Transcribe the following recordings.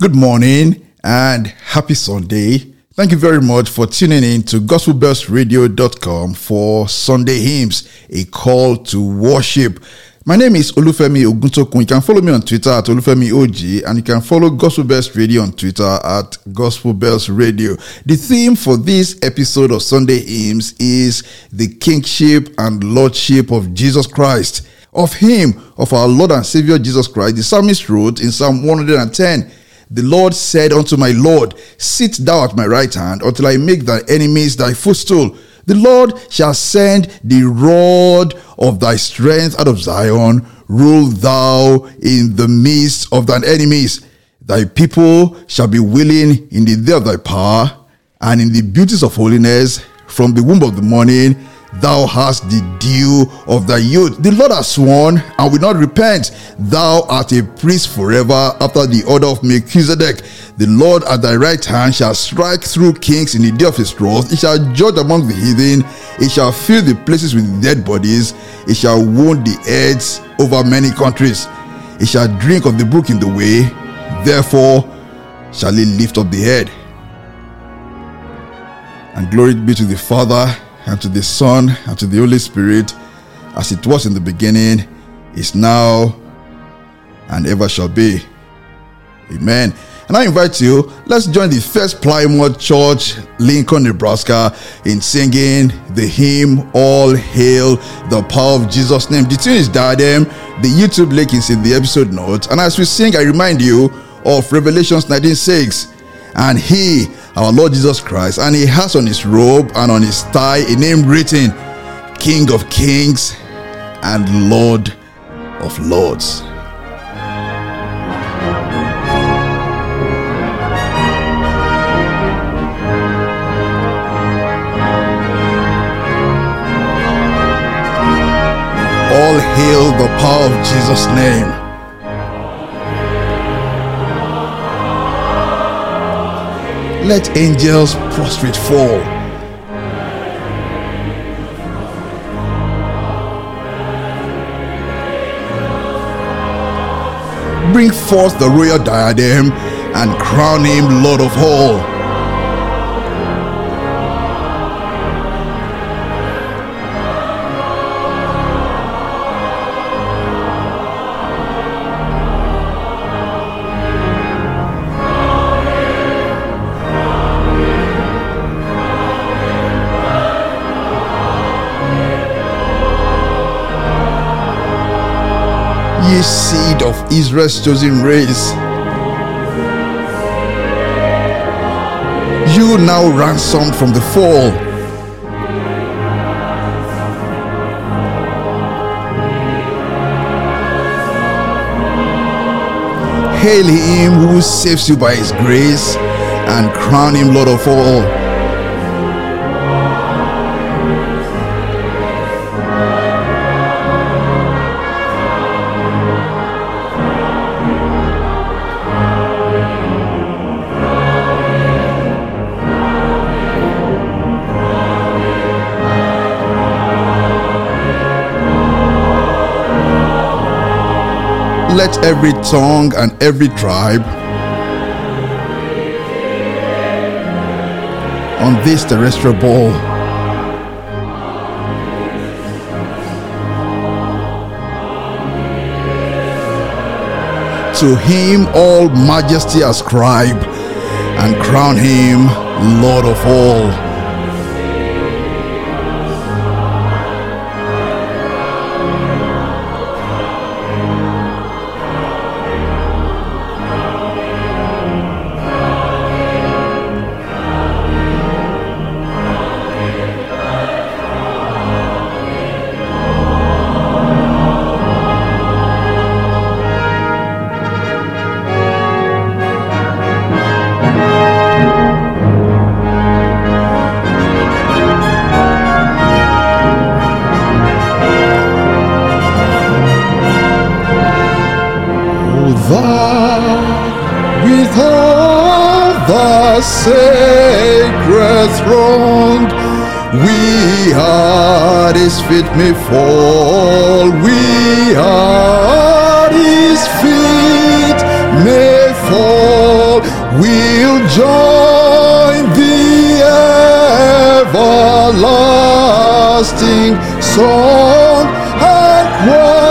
Good morning and happy Sunday. Thank you very much for tuning in to gospelbellsradio.com for Sunday hymns, a call to worship. My name is Olufemi Oguntokun. You can follow me on Twitter at Olufemi OG and you can follow Gospel Bells Radio on Twitter at Gospel Bells Radio. The theme for this episode of Sunday hymns is the kingship and lordship of Jesus Christ. Of him, of our Lord and Savior Jesus Christ, the psalmist wrote in Psalm 110 the Lord said unto my Lord, Sit thou at my right hand until I make thy enemies thy footstool. The Lord shall send the rod of thy strength out of Zion. Rule thou in the midst of thine enemies. Thy people shall be willing in the day of thy power, and in the beauties of holiness from the womb of the morning Thou hast the dew of thy youth. The Lord has sworn and will not repent. Thou art a priest forever after the order of Melchizedek. The Lord at thy right hand shall strike through kings in the day of his wrath. He shall judge among the heathen. He shall fill the places with dead bodies. He shall wound the heads over many countries. He shall drink of the brook in the way. Therefore shall he lift up the head. And glory be to the Father and to the Son, and to the Holy Spirit, as it was in the beginning, is now, and ever shall be. Amen. And I invite you, let's join the First Plymouth Church, Lincoln, Nebraska, in singing the hymn, All Hail the Power of Jesus' Name. The tune is Diadem. Um, the YouTube link is in the episode notes. And as we sing, I remind you of Revelations 19.6. And he our Lord Jesus Christ, and he has on his robe and on his thigh a name written King of Kings and Lord of Lords. All hail the power of Jesus' name. Let angels prostrate fall. Bring forth the royal diadem and crown him Lord of all. Seed of Israel's chosen race. You now ransomed from the fall. Hail him who saves you by his grace and crown him Lord of all. Let every tongue and every tribe on this terrestrial ball to him all majesty ascribe and crown him Lord of all. With all the sacred throne. We are his feet may fall, we are his feet may all will join the everlasting song and crown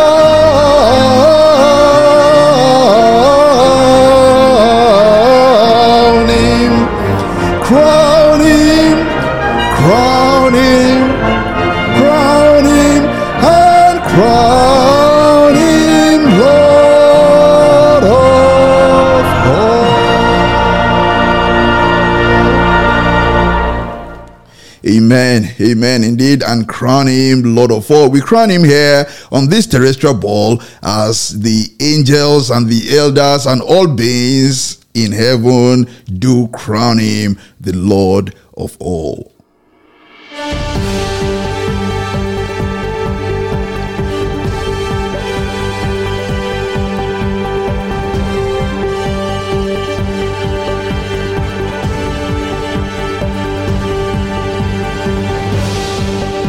Amen. Amen. Indeed. And crown him Lord of all. We crown him here on this terrestrial ball as the angels and the elders and all beings in heaven do crown him the Lord of all.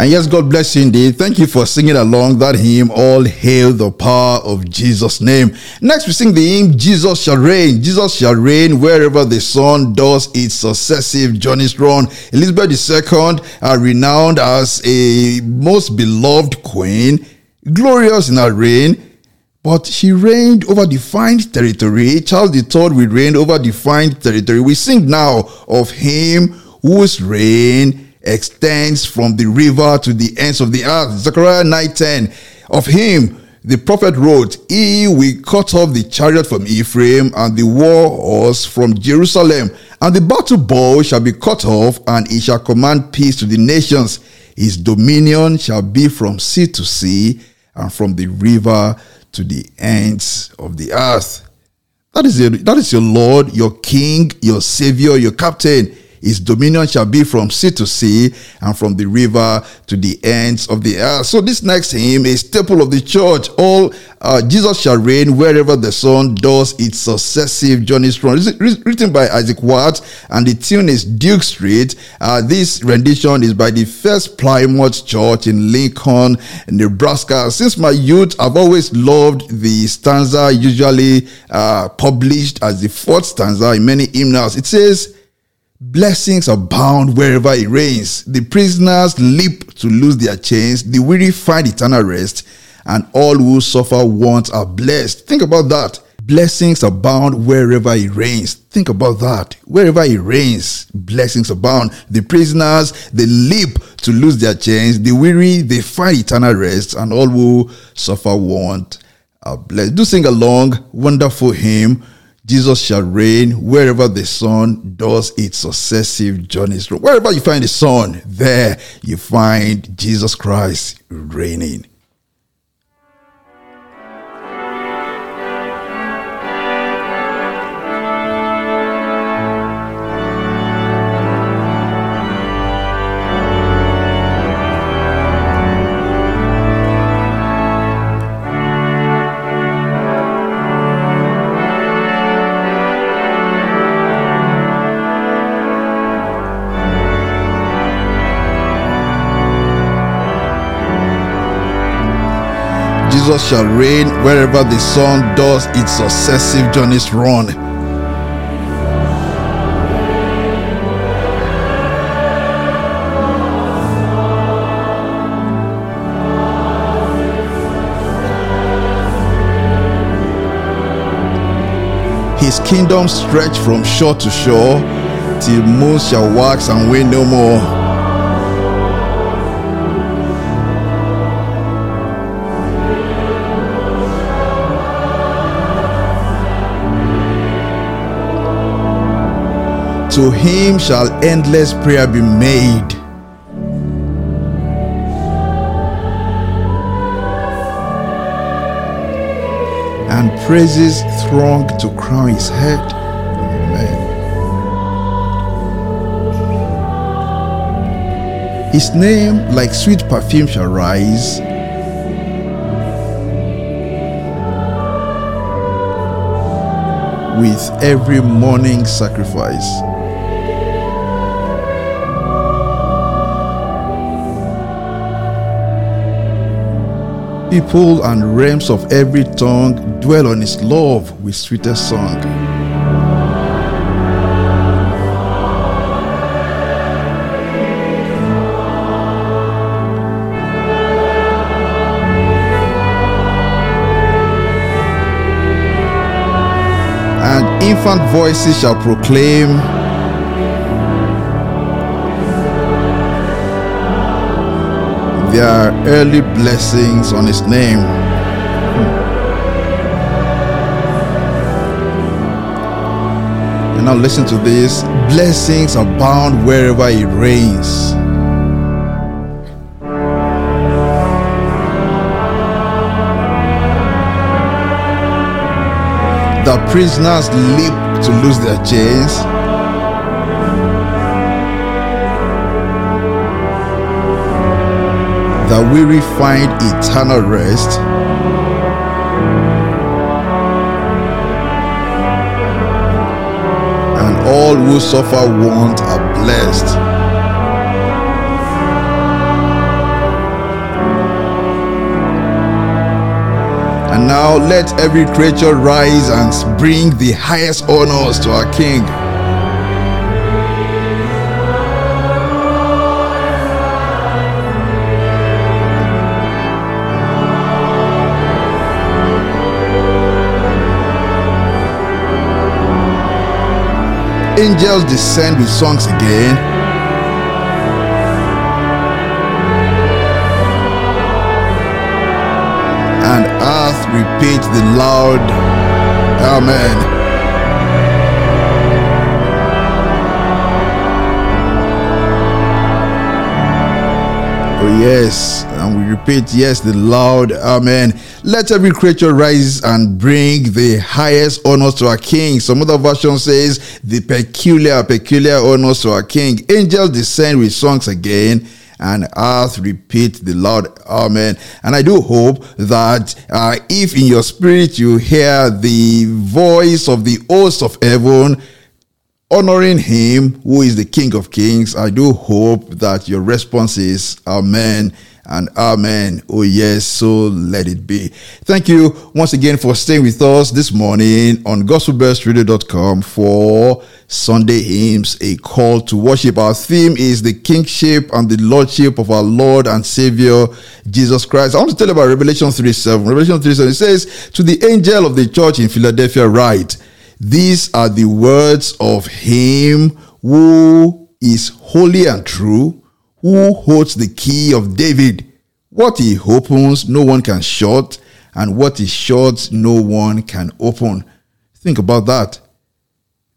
And yes, God bless you indeed. Thank you for singing along that hymn, All Hail the Power of Jesus' Name. Next, we sing the hymn, Jesus Shall Reign. Jesus shall reign wherever the sun does its successive journeys run. Elizabeth II, are renowned as a most beloved queen, glorious in her reign, but she reigned over defined territory. Charles III will reign over defined territory. We sing now of him whose reign extends from the river to the ends of the earth. Zechariah 9:10. Of him the prophet wrote, He will cut off the chariot from Ephraim and the war horse from Jerusalem, and the battle bow shall be cut off, and he shall command peace to the nations. His dominion shall be from sea to sea, and from the river to the ends of the earth. That is, your, that is your Lord, your King, your Savior, your Captain. His dominion shall be from sea to sea and from the river to the ends of the earth. So this next hymn is staple of the church. All uh, Jesus shall reign wherever the sun does its successive journeys run. Written by Isaac Watts and the tune is Duke Street. Uh, this rendition is by the First Plymouth Church in Lincoln, Nebraska. Since my youth, I've always loved the stanza usually uh, published as the fourth stanza in many hymnals. It says, Blessings abound wherever it reigns. The prisoners leap to lose their chains. The weary find eternal rest. And all who suffer want are blessed. Think about that. Blessings abound wherever it reigns. Think about that. Wherever it reigns, blessings abound. The prisoners, they leap to lose their chains. The weary, they find eternal rest. And all who suffer want are blessed. Do sing along. Wonderful hymn. Jesus shall reign wherever the sun does its successive journeys. Wherever you find the sun, there you find Jesus Christ reigning. Jesus shall reign wherever the sun does its successive journeys run. His kingdom stretch from shore to shore, till moon shall wax and wane no more. To him shall endless prayer be made. And praises throng to crown his head. Amen. His name, like sweet perfume, shall rise. with every morning sacrifice. People and realms of every tongue dwell on his love with sweetest song. And infant voices shall proclaim their early blessings on his name. Hmm. And now listen to this blessings abound wherever he reigns. The prisoners leap to lose their chains. The weary find eternal rest. And all who suffer want are blessed. And now let every creature rise and bring the highest honors to our King. Angels descend with songs again. and earth repeat the loud Amen. Oh, yes, and we repeat, yes, the loud Amen. Let every creature rise and bring the highest honors to our King. Some other version says the peculiar, peculiar honors to our King. Angels descend with songs again and earth repeat the loud amen and i do hope that uh, if in your spirit you hear the voice of the host of heaven honoring him who is the king of kings i do hope that your response is amen and amen. Oh, yes, so let it be. Thank you once again for staying with us this morning on gospelbellsradio.com for Sunday hymns, a call to worship. Our theme is the kingship and the lordship of our Lord and Savior Jesus Christ. I want to tell you about Revelation 3 7. Revelation 3 7 it says, To the angel of the church in Philadelphia, write, These are the words of him who is holy and true who holds the key of David. What he opens, no one can shut, and what he shuts, no one can open. Think about that.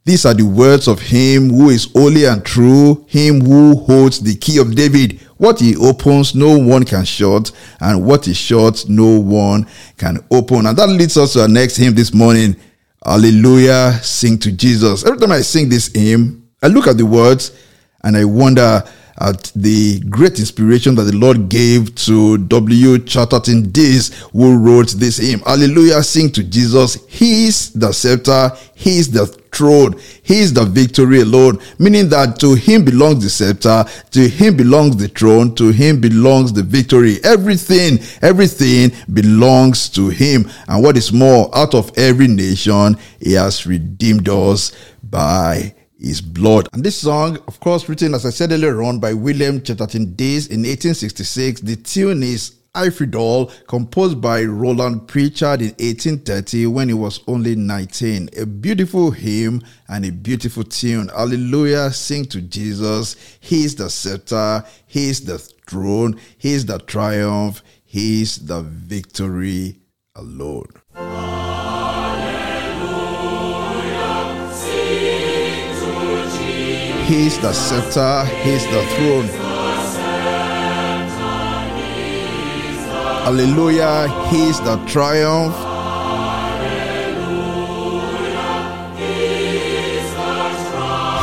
These are the words of him who is holy and true, him who holds the key of David. What he opens, no one can shut, and what he shuts, no one can open. And that leads us to our next hymn this morning. Hallelujah, sing to Jesus. Every time I sing this hymn, I look at the words and I wonder at the great inspiration that the Lord gave to W. Chatterton Dix, who wrote this hymn. Hallelujah, sing to Jesus. He is the scepter, He is the throne, He is the victory alone. Meaning that to Him belongs the scepter, to Him belongs the throne, to Him belongs the victory. Everything, everything belongs to Him. And what is more, out of every nation, He has redeemed us by his blood. And this song, of course, written, as I said earlier on, by William Chatterton Dix in 1866. The tune is Hyfrydol, composed by Rowland Prichard in 1830 when he was only 19. A beautiful hymn and a beautiful tune. Hallelujah, sing to Jesus. He is the scepter, He is the throne, He is the triumph, He is the victory alone. He's the scepter, He's the throne. Hallelujah, He's the triumph.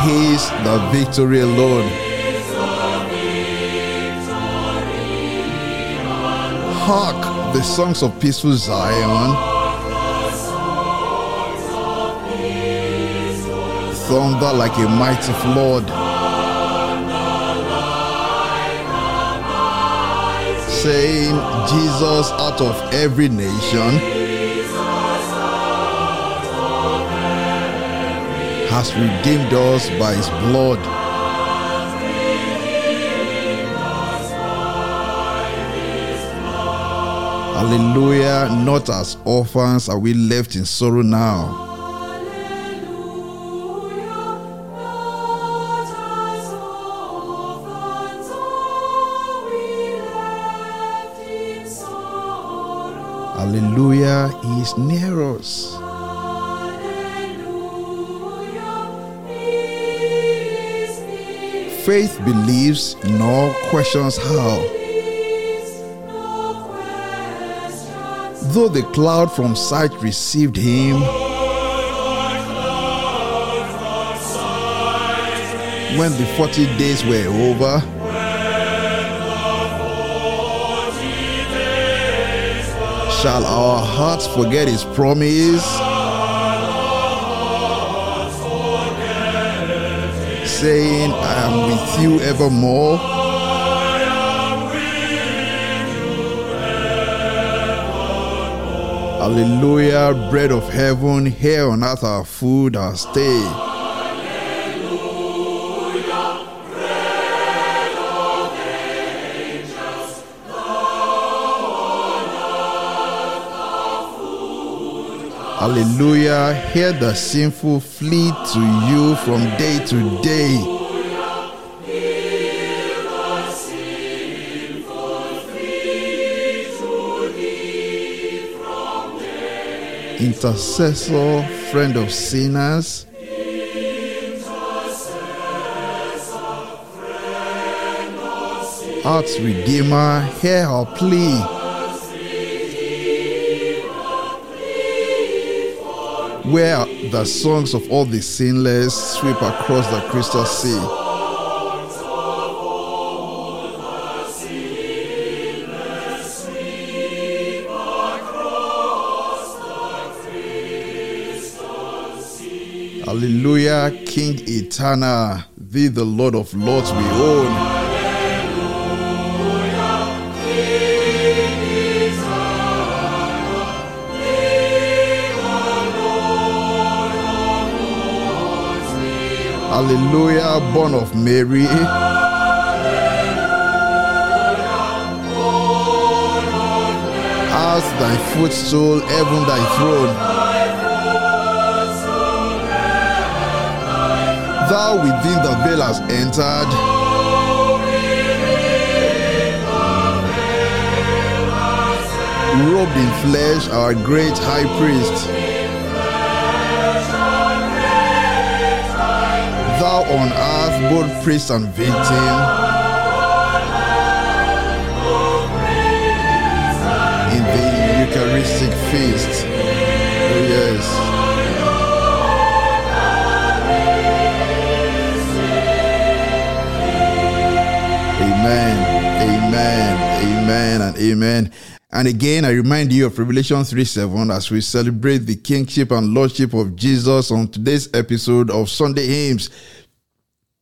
He's the victory alone. Hark the songs of peaceful Zion. Thunder like a mighty flood. Saying, Jesus out of every nation has redeemed us by his blood. Hallelujah. Not as orphans are we left in sorrow now. Is near us. Faith believes nor questions how. Though the cloud from sight received him, when the forty days were over, shall our hearts forget his promise? Saying, I am with you evermore. Hallelujah, bread of heaven, here on earth our food, our stay. Hallelujah, hear the sinful flee to you from day to day. intercessor, friend of sinners. Heart's Redeemer, hear our plea. Where the songs of all the sinless sweep across the crystal sea. Hallelujah, King eternal, thee the Lord of Lords we own. Hallelujah, born of Mary. As thy footstool, heaven thy throne. Thou within the veil hast entered. Robed in flesh, our great high priest. Thou on earth, both priest and victim. In the Eucharistic feast. Oh, yes. Amen. Amen. Amen and amen. And again, I remind you of Revelation 3 7 as we celebrate the kingship and lordship of Jesus on today's episode of Sunday Hymns.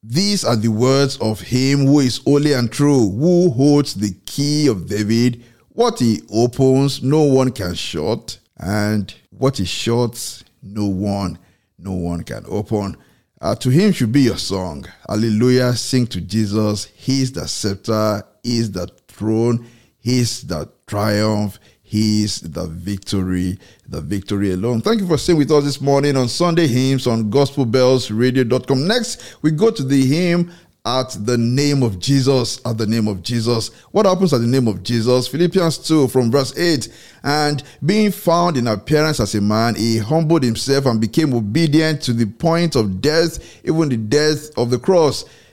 These are the words of him who is holy and true, who holds the key of David. What he opens, no one can shut, and what he shuts, no one, no one can open. Uh, to him should be your song. Hallelujah. Sing to Jesus. He is the scepter, he is the throne, he is the triumph, He's the victory, the victory alone. Thank you for staying with us this morning on Sunday Hymns on gospelbellsradio.com. Next, we go to the hymn at the name of Jesus. At the name of Jesus. What happens at the name of Jesus? Philippians 2 from verse 8. And being found in appearance as a man, he humbled himself and became obedient to the point of death, even the death of the cross.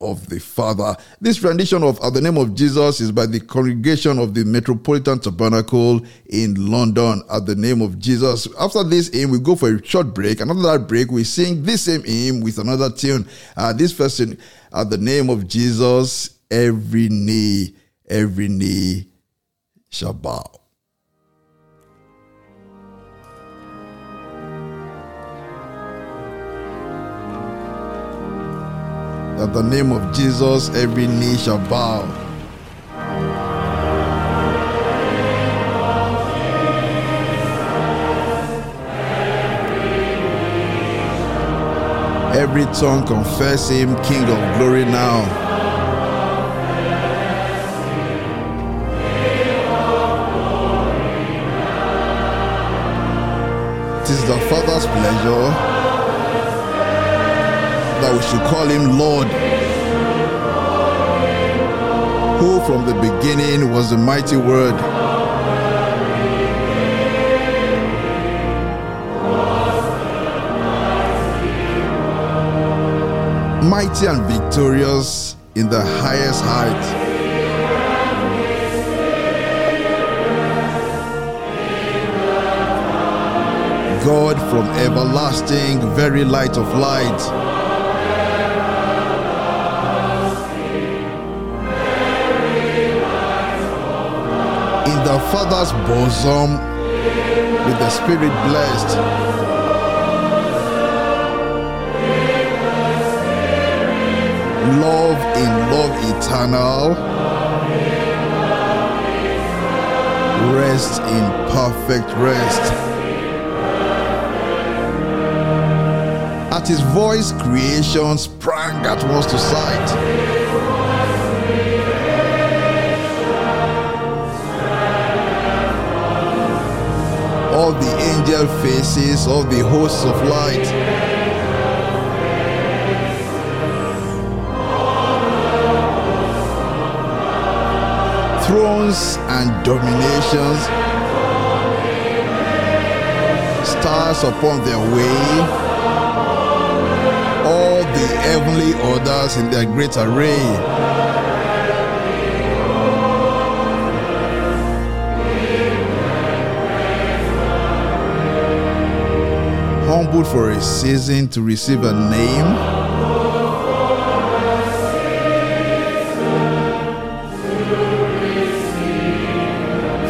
of the Father. This rendition of At the Name of Jesus is by the congregation of the Metropolitan Tabernacle in London at the name of Jesus. After this hymn, we go for a short break. Another break, we sing this same hymn with another tune. Uh, this person, at the name of Jesus, every knee, every knee shall bow. At the name of Jesus, every knee shall bow. Every tongue confess him King of glory now. It is the Father's pleasure that we should call him Lord, who from the beginning was the mighty word. Mighty and victorious in the highest height. God from everlasting, very light of light. The Father's bosom, with the Spirit blessed. Love in love eternal. Rest in perfect rest. At his voice, creation sprang at once to sight. Angel faces, of the hosts of light. Thrones and dominations, stars upon their way, all the heavenly orders in their great array. Humbled for a season to receive a name.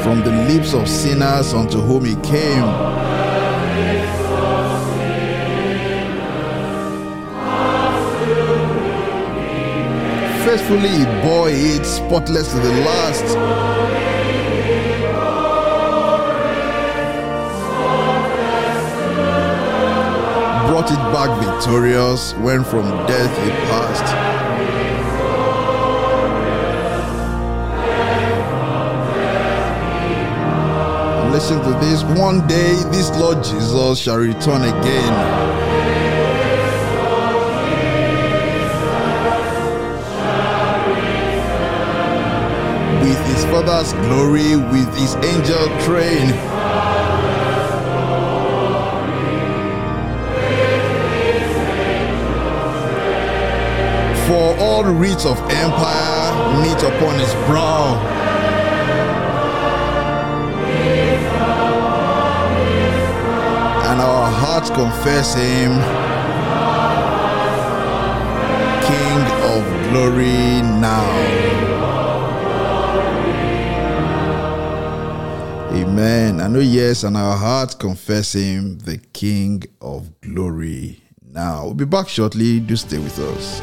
From the lips of sinners unto whom he came. faithfully he bore it spotless to the last. Brought it back victorious when from death it passed. Listen to this. One day this Lord Jesus shall return again. with his father's glory, with his angel train. For all the wreaths of empire meet upon his brow. And our hearts confess him, King of glory now. Amen. I know, yes, and our hearts confess him the King of glory. Now, we'll be back shortly. Do stay with us.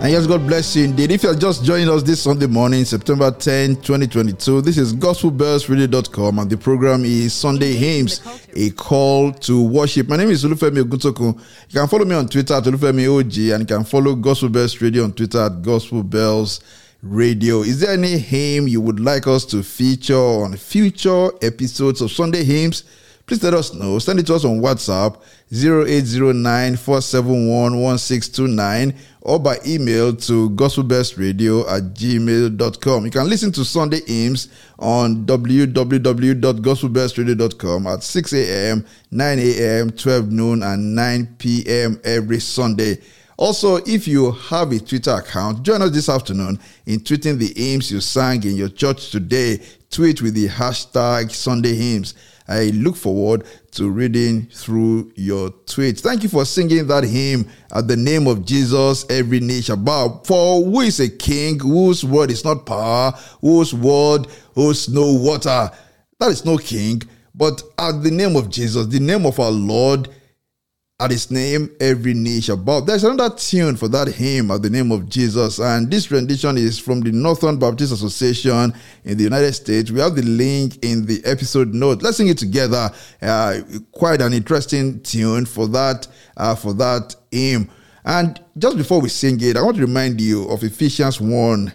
And yes, God bless you indeed. If you're just joining us this Sunday morning, September 10, 2022, this is gospelbellsradio.com and the program is Sunday Hymns, a call to worship. My name is Olufemi Oguntokun. You can follow me on Twitter at Olufemi OG and you can follow Gospel Bells Radio on Twitter at Gospel Bells Radio. Is there any hymn you would like us to feature on future episodes of Sunday Hymns? Please let us know. Send it to us on WhatsApp 0809 471 1629 or by email to gospelbellsradio at gmail.com. You can listen to Sunday hymns on www.gospelbellsradio.com at 6 a.m., 9 a.m., 12 noon, and 9 p.m. every Sunday. Also, if you have a Twitter account, join us this afternoon in tweeting the hymns you sang in your church today. Tweet with the hashtag Sunday Hymns. I look forward to reading through your tweets. Thank you for singing that hymn at the name of Jesus, every knee shall bow. For who is a king whose word is not power, whose word holds no water? That is no king. But at the name of Jesus, the name of our Lord, at his name, every knee shall bow. There's another tune for that hymn at the name of Jesus, and this rendition is from the Northern Baptist Association in the United States. We have the link in the episode note. Let's sing it together. Uh, quite an interesting tune for that uh, for that hymn. And just before we sing it, I want to remind you of Ephesians 1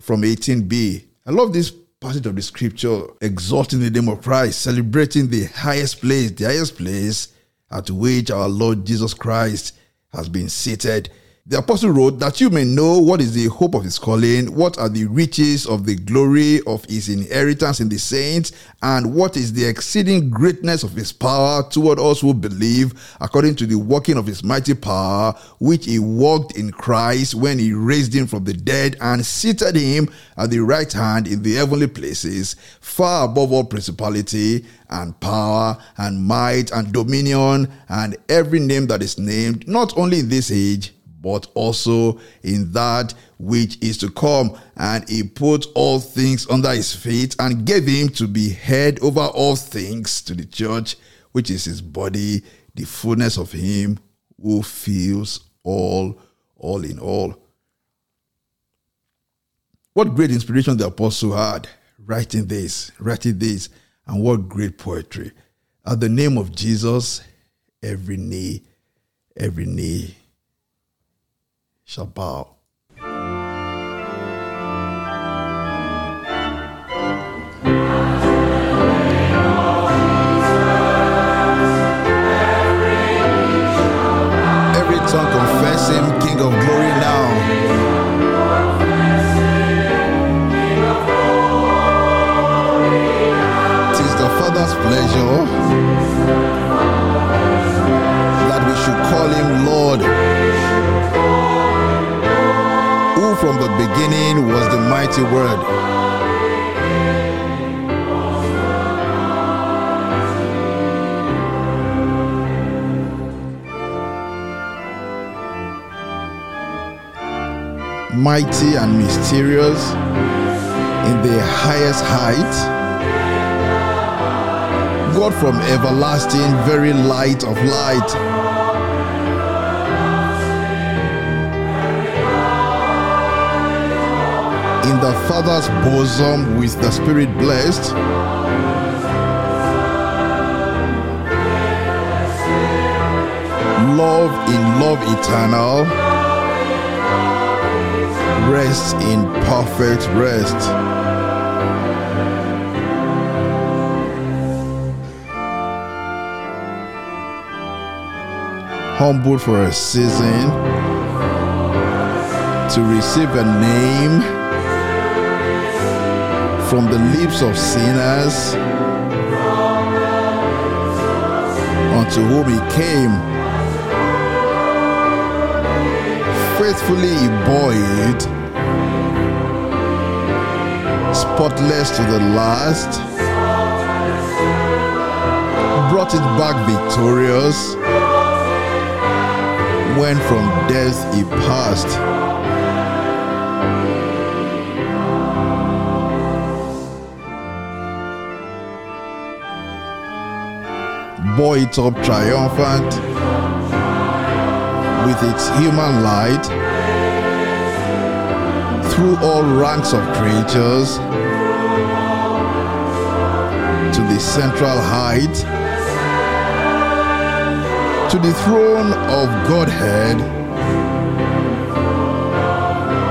from 18b. I love this passage of the scripture exalting the name of Christ, celebrating the highest place, the highest place at which our Lord Jesus Christ has been seated. The apostle wrote that you may know what is the hope of his calling, what are the riches of the glory of his inheritance in the saints, and what is the exceeding greatness of his power toward us who believe, according to the working of his mighty power, which he worked in Christ when he raised him from the dead and seated him at the right hand in the heavenly places, far above all principality and power and might and dominion and every name that is named, not only in this age, but also in that which is to come. And he put all things under his feet and gave him to be head over all things to the church, which is his body, the fullness of him who fills all, all in all. What great inspiration the apostle had writing this, writing this, and what great poetry. At the name of Jesus, every knee, every knee shall. Every tongue confess him King of glory now. Tis the Father's pleasure from the beginning was the mighty word. Mighty and mysterious in the highest height. God from everlasting, very light of light. In the Father's bosom with the Spirit blessed. Love in love eternal. Rest in perfect rest. Humbled for a season to receive a name from the lips of sinners unto whom he came. Faithfully he bore it, spotless to the last, brought it back victorious when from death he passed. It up triumphant with its human light through all ranks of creatures to the central height to the throne of Godhead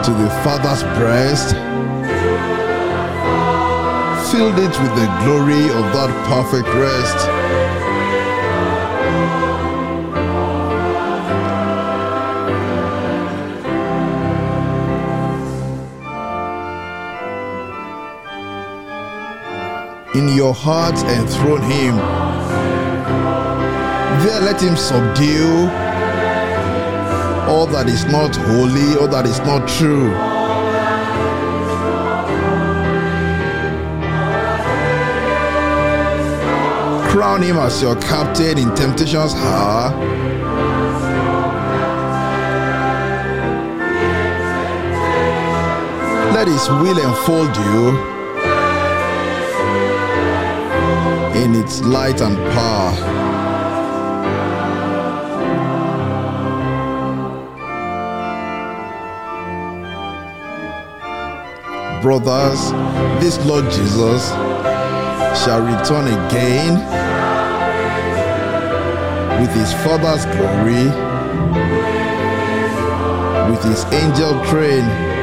to the Father's breast, filled it with the glory of that perfect rest. In your heart enthrone him. There let him subdue all that is not holy, all that is not true. Crown him as your captain in temptation's hour. Let his will enfold you in its light and power. brothers, this Lord Jesus shall return again with his Father's glory, with his angel train.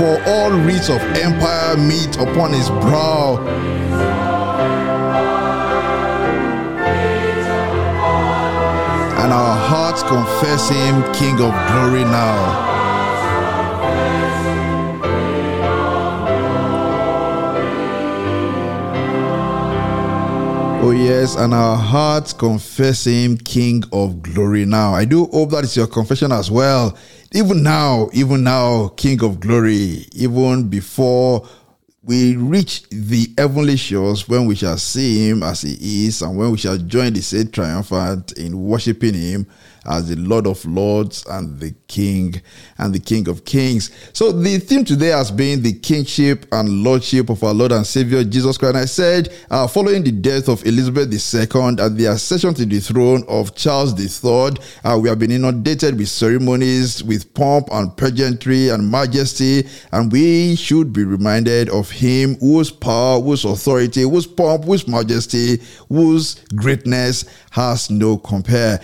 For all wreaths of empire meet upon his brow. And our hearts confess him King of glory now. Oh, yes, and our hearts confess him King of glory now. I do hope that is your confession as well. Even now, even now, King of glory, even before we reach the heavenly shores when we shall see him as he is and when we shall join the said triumphant in worshiping him as the Lord of Lords and the King and the King of Kings. So the theme today has been the kingship and lordship of our Lord and Savior Jesus Christ. And I said, uh, following the death of Elizabeth II and the accession to the throne of Charles III, uh, we have been inundated with ceremonies, with pomp and pageantry and majesty, and we should be reminded of Him whose power, whose authority, whose pomp, whose majesty, whose greatness has no compare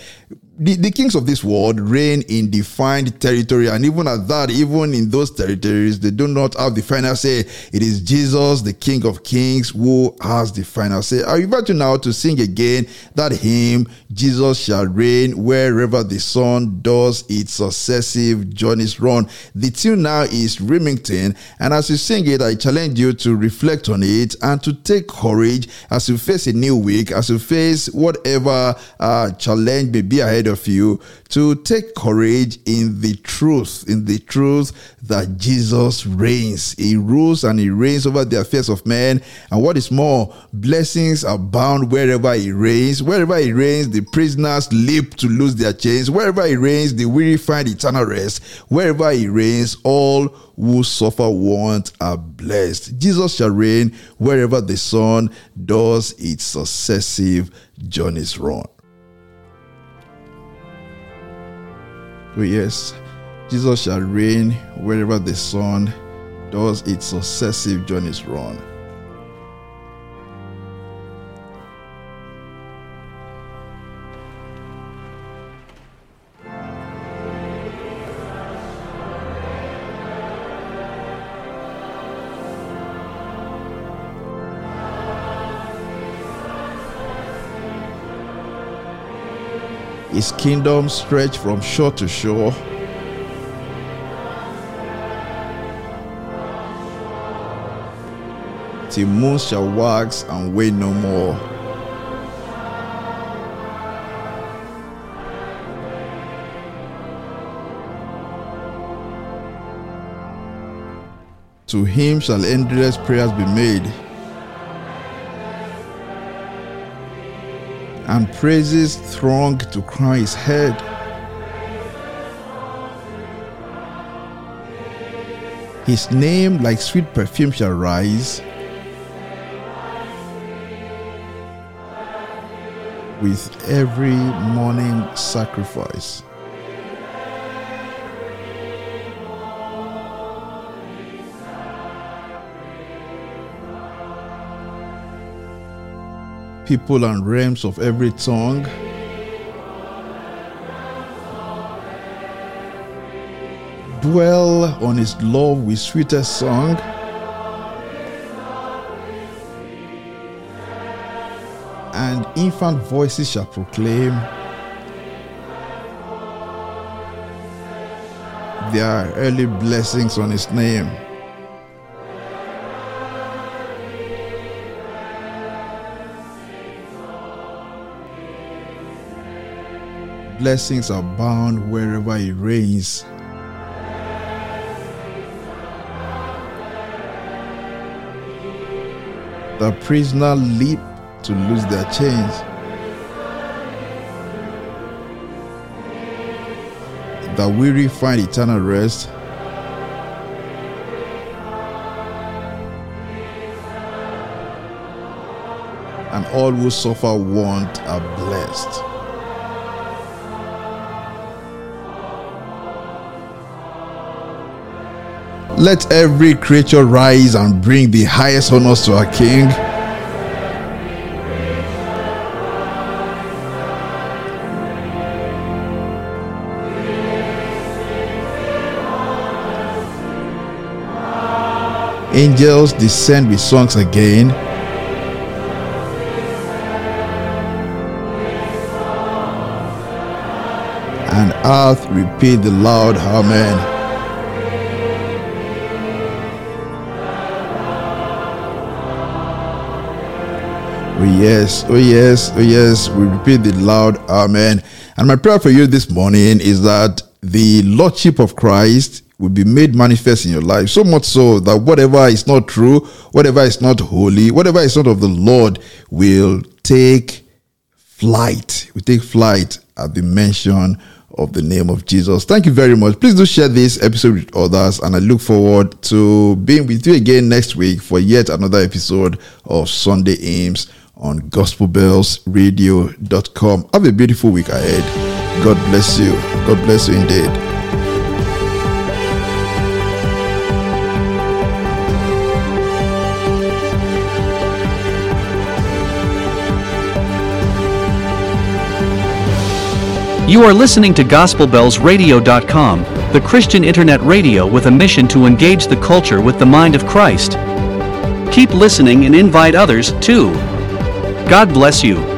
the, the kings of this world reign in defined territory, and even at that, even in those territories, they do not have the final say. It is Jesus, the King of Kings, who has the final say. I invite you now to sing again that hymn, Jesus shall reign wherever the sun does its successive journeys run. The tune now is Rimington, and as you sing it, I challenge you to reflect on it and to take courage as you face a new week, as you face whatever uh, challenge may be ahead of you to take courage in the truth, in the truth that Jesus reigns. He rules and he reigns over the affairs of men. And what is more, blessings are bound wherever he reigns. Wherever he reigns, the prisoners leap to lose their chains. Wherever he reigns, the weary find eternal rest. Wherever he reigns, all who suffer want are blessed. Jesus shall reign wherever the sun does its successive journeys run. Oh, yes, Jesus shall reign wherever the sun does its successive journeys run. His kingdom stretched from shore to shore. Till moon shall wax and wane no more. To him shall endless prayers be made. And praises throng to his head. His name, like sweet perfume, shall rise. With every morning sacrifice. People and realms of every tongue. dwell on his love with sweetest song. And infant voices shall proclaim their early blessings on his name. Blessings abound wherever he reigns. The prisoner leap to lose their chains. The weary find eternal rest. And all who suffer want are blessed. Let every creature rise and bring the highest honors to our King. Angels descend with songs again. And earth repeat the loud Amen. Oh, yes, oh, yes, oh, yes. We repeat the loud Amen. And my prayer for you this morning is that the Lordship of Christ will be made manifest in your life. So much so that whatever is not true, whatever is not holy, whatever is not of the Lord will take flight. We take flight at the mention of the name of Jesus. Thank you very much. Please do share this episode with others, and I look forward to being with you again next week for yet another episode of Sunday Hymns on gospelbellsradio.com. Have a beautiful week ahead. God bless you. God bless you indeed. You are listening to GospelBellsRadio.com, the Christian internet radio with a mission to engage the culture with the mind of Christ. Keep listening and invite others, too. God bless you.